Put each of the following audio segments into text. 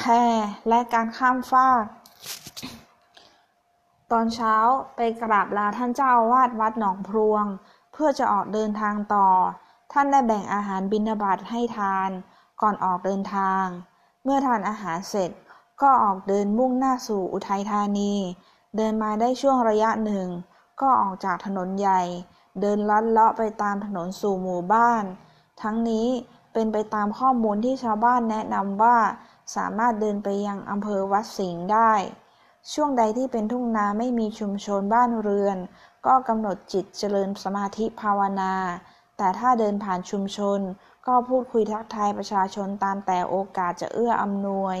แพและการข้ามฟาก ตอนเช้าไปกราบลาท่านเจ้าอาวาสวัดหนองพรวง เพื่อจะออกเดินทางต่อ ท่านได้แบ่งอาหารบิณฑบาตให้ทาน ก่อนออกเดินทาง เมื่อทานอาหารเสร็จก็ออกเดินมุ่งหน้าสู่อุทัยธานี เดินมาได้ช่วงระยะหนึ่ง ก็ออกจากถนนใหญ่ เดินลัดเลาะไปตามถนนสู่หมู่บ้าน ทั้งนี้เป็นไปตามข้อมูลที่ชาวบ้านแนะนำว่า สามารถเดินไปยังอำเภอวัดสิงห์ได้ ช่วงใดที่เป็นทุ่งนาไม่มีชุมชนบ้านเรือน ก็กำหนดจิตเจริญสมาธิภาวนา แต่ถ้าเดินผ่านชุมชน ก็พูดคุยทักทายประชาชนตามแต่โอกาสจะเอื้ออำนวย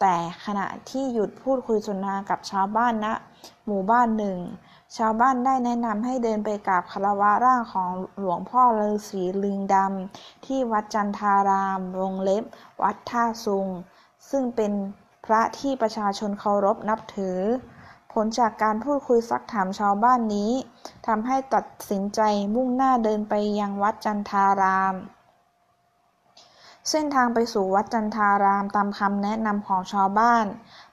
แต่ขณะที่หยุดพูดคุยสนทนากับชาวบ้านณนะหมู่บ้านหนึ่ง ชาวบ้านได้แนะนำให้เดินไปกราบคารวะร่างของหลวงพ่อฤาษีลิงดำที่วัดจันทารามวงเล็บ วัดท่าซุง ซึ่งเป็นพระที่ประชาชนเคารพนับถือ ผลจากการพูดคุยซักถามชาวบ้านนี้ทำให้ตัดสินใจมุ่งหน้าเดินไปยังวัดจันทาราม เส้นทางไปสู่วัดจันทารามตามคำแนะนำของชาวบ้าน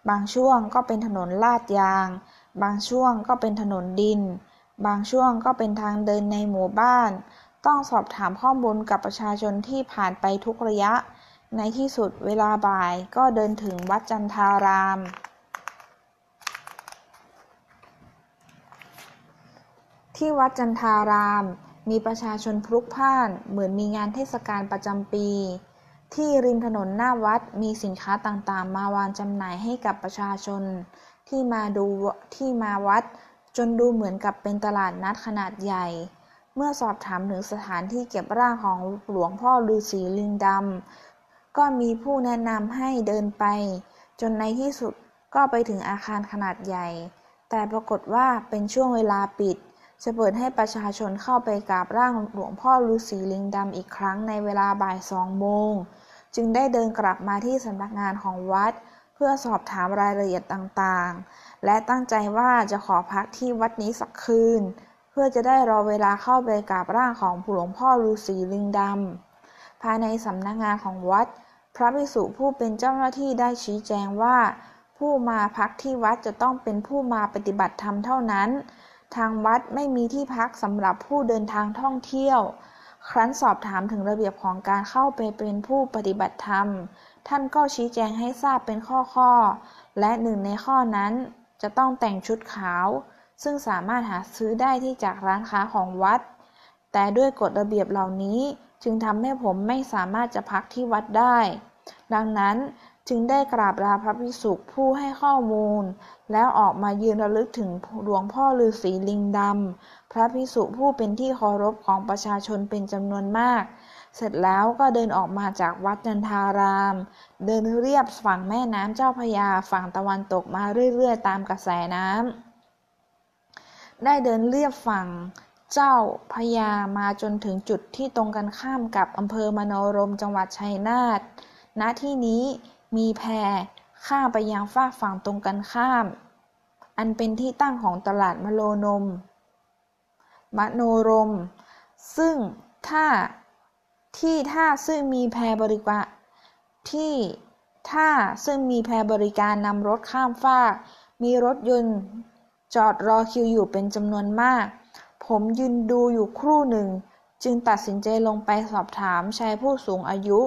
บางช่วงก็เป็นถนนลาดยาง บางช่วงก็เป็นถนนดิน บางช่วงก็เป็นทางเดินในหมู่บ้าน ต้องสอบถามข้อมูลกับประชาชนที่ผ่านไปทุกระยะ ในที่สุดเวลาบ่ายก็เดินถึงวัดจันทาราม ที่วัดจันทาราม มีประชาชนพลุกพล่านเหมือนมีงานเทศกาลประจำปี ที่ริมถนนหน้าวัดมีสินค้าต่างๆ มาวางจำหน่ายให้กับประชาชน ที่มาดูที่มาวัด จนดูเหมือนกับเป็นตลาดนัดขนาดใหญ่ เมื่อสอบถามถึงสถานที่เก็บร่างของหลวงพ่อฤาษีลิงดำ ก็มีผู้แนะนำให้เดินไป จนในที่สุดก็ไปถึงอาคารขนาดใหญ่ แต่ปรากฏว่าเป็นช่วงเวลาปิด จะเปิดให้ประชาชนเข้าไปกราบร่างหลวงพ่อฤาษีลิงดำอีกครั้งในเวลาบ่ายสองโมง จึงได้เดินกลับมาที่สำนักงานของวัด เพื่อสอบถามรายละเอียดต่างๆ และตั้งใจว่าจะขอพักที่วัดนี้สักคืน เพื่อจะได้รอเวลาเข้าไปกราบร่างของหลวงพ่อฤาษีลิงดำภายในสำนักงงานของวัด พระภิกษุผู้เป็นเจ้าหน้าที่ได้ชี้แจงว่า ผู้มาพักที่วัดจะต้องเป็นผู้มาปฏิบัติธรรมเท่านั้น ทางวัดไม่มีที่พักสำหรับผู้เดินทางท่องเที่ยว ครั้นสอบถามถึงระเบียบของการเข้าไปเป็นผู้ปฏิบัติธรรม ท่านก็ชี้แจงให้ทราบเป็นข้อๆ และหนึ่งในข้อนั้นจะต้องแต่งชุดขาว ซึ่งสามารถหาซื้อได้ที่จากร้านค้าของวัด แต่ด้วยกฎระเบียบเหล่านี้จึงทำให้ผมไม่สามารถจะพักที่วัดได้ ดังนั้นจึงได้กราบลาพระภิกษุผู้ให้ข้อมูล แล้วออกมายืนระลึกถึงหลวงพ่อฤาษีลิงดำพระภิกษุผู้เป็นที่เคารพของประชาชนเป็นจำนวนมาก เสร็จแล้วก็เดินออกมาจากวัดจันทาราม เดินเรียบฝั่งแม่น้ำเจ้าพยาฝั่งตะวันตกมาเรื่อยๆ ตามกระแสน้ำได้เดินเรียบฝั่งเจ้าพยามาจนถึงจุดที่ตรงกันข้ามกับอำเภอมโนรมจังหวัดชัยนาท ณที่นี้มีแพข้ามไปยังฝากฝั่งตรงกันข้าม อันเป็นที่ตั้งของตลาดมโลนม มโนรม ซึ่งถ้าที่ท่าซึ่งมีแพบริการที่ท่าซึ่งมีแพบริการนำรถข้ามฟาก มีรถยนต์จอดรอคิวอยู่เป็นจำนวนมาก ผมยืนดูอยู่ครู่หนึ่ง จึงตัดสินใจลงไปสอบถามชายผู้สูงอายุ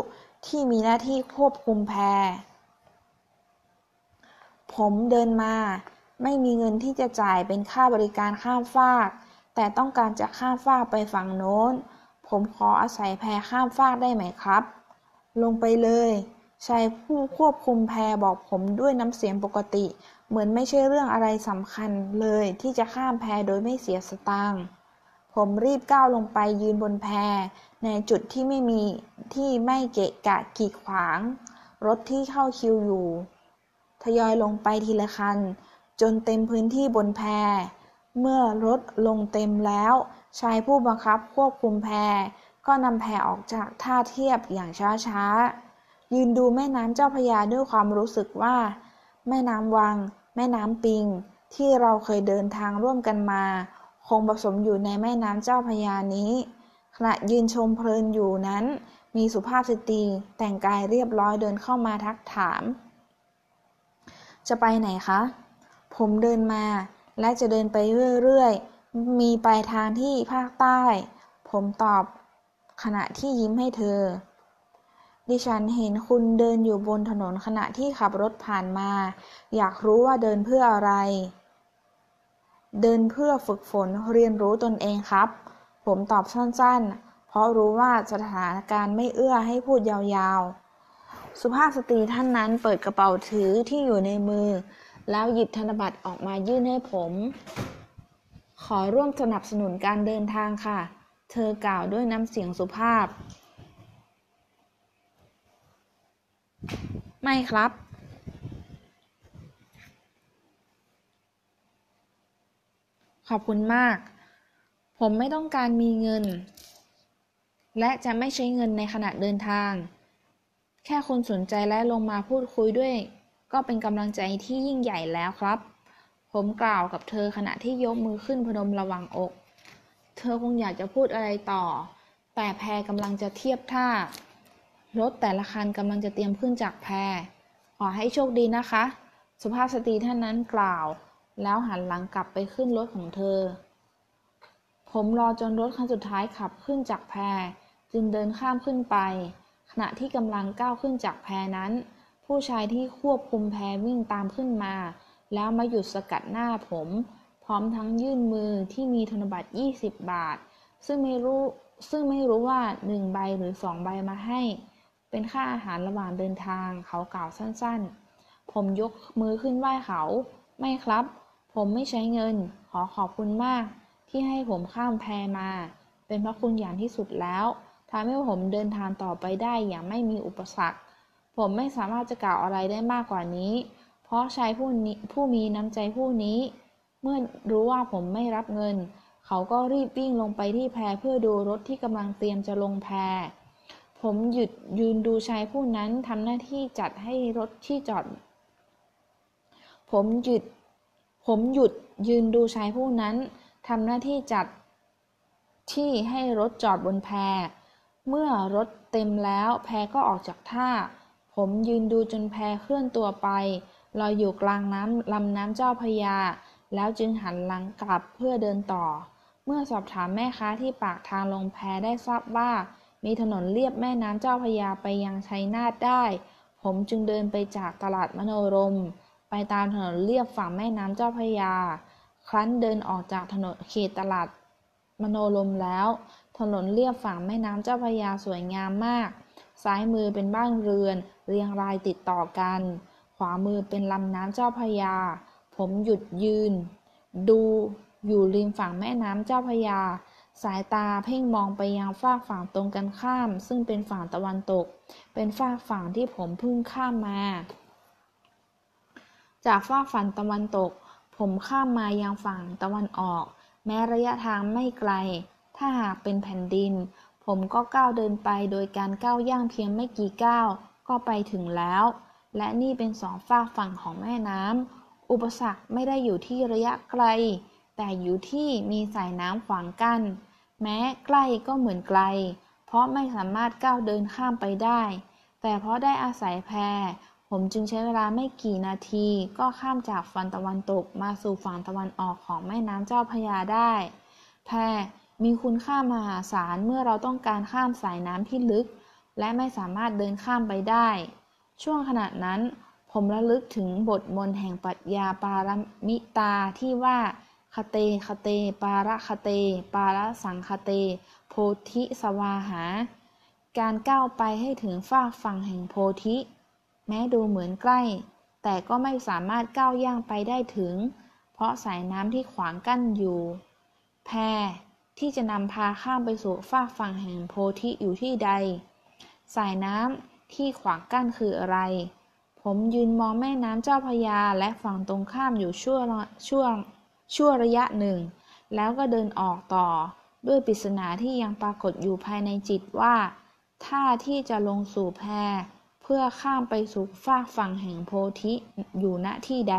ที่มีหน้าที่ควบคุมแพผมเดินมา ไม่มีเงินที่จะจ่ายเป็นค่าบริการข้ามฟาก แต่ต้องการจะข้ามฟากไปฝั่งโน้น ผมขออาศัยแพข้ามฟากได้ไหมครับ ลงไปเลยชายผู้ควบคุมแพบอกผมด้วยน้ำเสียงปกติ เหมือนไม่ใช่เรื่องอะไรสำคัญเลยที่จะข้ามแพโดยไม่เสียสตางค์ผมรีบก้าวลงไปยืนบนแพ ในจุดที่ไม่มีที่ไม่เกะกะกีดขวาง รถที่เข้าคิวอยู่ ทยอยลงไปทีละคัน จนเต็มพื้นที่บนแพ เมื่อรถลงเต็มแล้วชายผู้บังคับควบคุมแพ ก็นำแพออกจากท่าเทียบอย่างช้าๆ ยืนดูแม่น้ำเจ้าพยาด้วยความรู้สึกว่า แม่น้ำวัง แม่น้ำปิง ที่เราเคยเดินทางร่วมกันมา คงผสมอยู่ในแม่น้ำเจ้าพยานี้ ขณะยืนชมเพลินอยู่นั้น มีสุภาพสตรีแต่งกายเรียบร้อยเดินเข้ามาทักถาม จะไปไหนคะ ผมเดินมา และจะเดินไปเรื่อยๆ มีปลายทางที่ภาคใต้ ผมตอบขณะที่ยิ้มให้เธอ ดิฉันเห็นคุณเดินอยู่บนถนนขณะที่ขับรถผ่านมา อยากรู้ว่าเดินเพื่ออะไร เดินเพื่อฝึกฝนเรียนรู้ตนเองครับ ผมตอบสั้นๆ เพราะรู้ว่าสถานการณ์ไม่เอื้อให้พูดยาวๆ สุภาพสตรีท่านนั้นเปิดกระเป๋าถือที่อยู่ในมือ แล้วหยิบธนบัตรออกมายื่นให้ผม ขอร่วมสนับสนุนการเดินทางค่ะ เธอกล่าวด้วยน้ำเสียงสุภาพ ไม่ครับขอบคุณมาก ผมไม่ต้องการมีเงิน และจะไม่ใช้เงินในขณะเดินทาง แค่คนสนใจและลงมาพูดคุยด้วย ก็เป็นกำลังใจที่ยิ่งใหญ่แล้วครับ ผมกล่าวกับเธอขณะที่ยกมือขึ้นพนมระวังอก เธอคงอยากจะพูดอะไรต่อ แต่แพรกำลังจะเทียบท่า รถแต่ละคันกำลังจะเตรียมขึ้นจากแพรขอให้โชคดีนะคะ สุภาพสตรีท่านนั้นกล่าว แล้วหันหลังกลับไปขึ้นรถของเธอ ผมรอจนรถคันสุดท้ายขับขึ้นจากแพจึงเดินข้ามขึ้นไป ขณะที่กำลังก้าวขึ้นจากแพนั้น ผู้ชายที่ควบคุมแพวิ่งตามขึ้นมา แล้วมาหยุดสกัดหน้าผม พร้อมทั้งยื่นมือที่มีธนบัตร 20 บาท ซึ่งไม่รู้ซึ่งไม่รู้ว่า1ใบหรือ2ใบมาให้ เป็นค่าอาหารระหว่างเดินทางเขากล่าวสั้นๆ ผมยกมือขึ้นไหว้เขา ไม่ครับ ผมไม่ใช้เงิน ขอขอบคุณมาก ที่ให้ผมข้ามแพมา เป็นพระคุณอย่างที่สุดแล้วทำให้ผมเดินทางต่อไปได้อย่างไม่มีอุปสรรค ผมไม่สามารถจะกล่าวอะไรได้มากกว่านี้ เพราะชายผู้นี้ผู้มีน้ำใจผู้นี้ เมื่อรู้ว่าผมไม่รับเงิน เขาก็รีบวิ่งลงไปที่แพเพื่อดูรถที่กำลังเตรียมจะลงแพ ผมหยุดยืนดูชายผู้นั้นทำหน้าที่จัดให้รถที่จอด ผมหยุด ผมหยุดยืนดูชายผู้นั้น ทำหน้าที่จัดที่ให้รถจอดบนแพ เมื่อรถเต็มแล้วแพก็ออกจากท่า ผมยืนดูจนแพเคลื่อนตัวไปลอยอยู่กลางน้ำลำน้ำเจ้าพยา แล้วจึงหันหลังกลับเพื่อเดินต่อ เมื่อสอบถามแม่ค้าที่ปากทางลงแพได้ทราบว่า มีถนนเลียบแม่น้ำเจ้าพยาไปยังชัยนาทได้ ผมจึงเดินไปจากตลาดมโนรม ไปตามถนนเลียบฝั่งแม่น้ำเจ้าพยา ครั้นเดินออกจากถนนเขตตลาดมโนรมแล้ว ถนนเลียบฝั่งแม่น้ำเจ้าพระยาสวยงามมาก ซ้ายมือเป็นบ้านเรือน เรียงรายติดต่อกัน ขวามือเป็นลำน้ำเจ้าพระยา ผมหยุดยืน ดูอยู่ริมฝั่งแม่น้ำเจ้าพระยา สายตาเพ่งมองไปยังฝากฝั่งตรงกันข้าม ซึ่งเป็นฝั่งตะวันตก เป็นฝากฝั่งที่ผมเพิ่งข้ามมา จากฝากฝั่งตะวันตก ผมข้ามมายังฝั่งตะวันออก แม้ระยะทางไม่ไกล ถ้าหากเป็นแผ่นดิน ผมก็ก้าวเดินไปโดยการก้าวย่างเพียงไม่กี่ก้าว ก็ไปถึงแล้ว และนี่เป็นสองฝากฝั่งของแม่น้ำ อุปสรรคไม่ได้อยู่ที่ระยะไกล แต่อยู่ที่มีสายน้ำขวางกัน้น แม้ใกล้ก็เหมือนไกล เพราะไม่สามารถก้าวเดินข้ามไปได้ แต่เพราะได้อาศัยแพ ผมจึงใช้เวลาไม่กี่นาทีก็ข้ามจากฝั่งตะวันตกมาสู่ฝั่งตะวันออกของแม่น้ำเจ้าพระยาได้ แพมีคุณค่ามหาศาลเมื่อเราต้องการข้ามสายน้ำที่ลึก และไม่สามารถเดินข้ามไปได้ ช่วงขณะนั้นผมระลึกถึงบทมนแห่งปรัชญาปารมิตาที่ว่าคเตคเต ปาระคเต ปาระสังคเต โพธิสวาหา การก้าวไปให้ถึงฟากฝั่งแห่งโพธิ แม้ดูเหมือนใกล้ แต่ก็ไม่สามารถก้าวย่างไปได้ถึง เพราะสายน้ำที่ขวางกั้นอยู่ แพที่จะนำพาข้ามไปสู่ฟากฝั่งแห่งโพธิอยู่ที่ใด สายน้ำที่ขวางกั้นคืออะไร ผมยืนมองแม่น้ำเจ้าพยาและฝั่งตรงข้ามอยู่ชั่วช่วงชั่วระยะหนึ่ง แล้วก็เดินออกต่อ ด้วยปริศนาที่ยังปรากฏอยู่ภายในจิตว่าท่าที่จะลงสู่แพ เพื่อข้ามไปสู่ฟากฝั่งแห่งโพธิอยู่ณที่ใด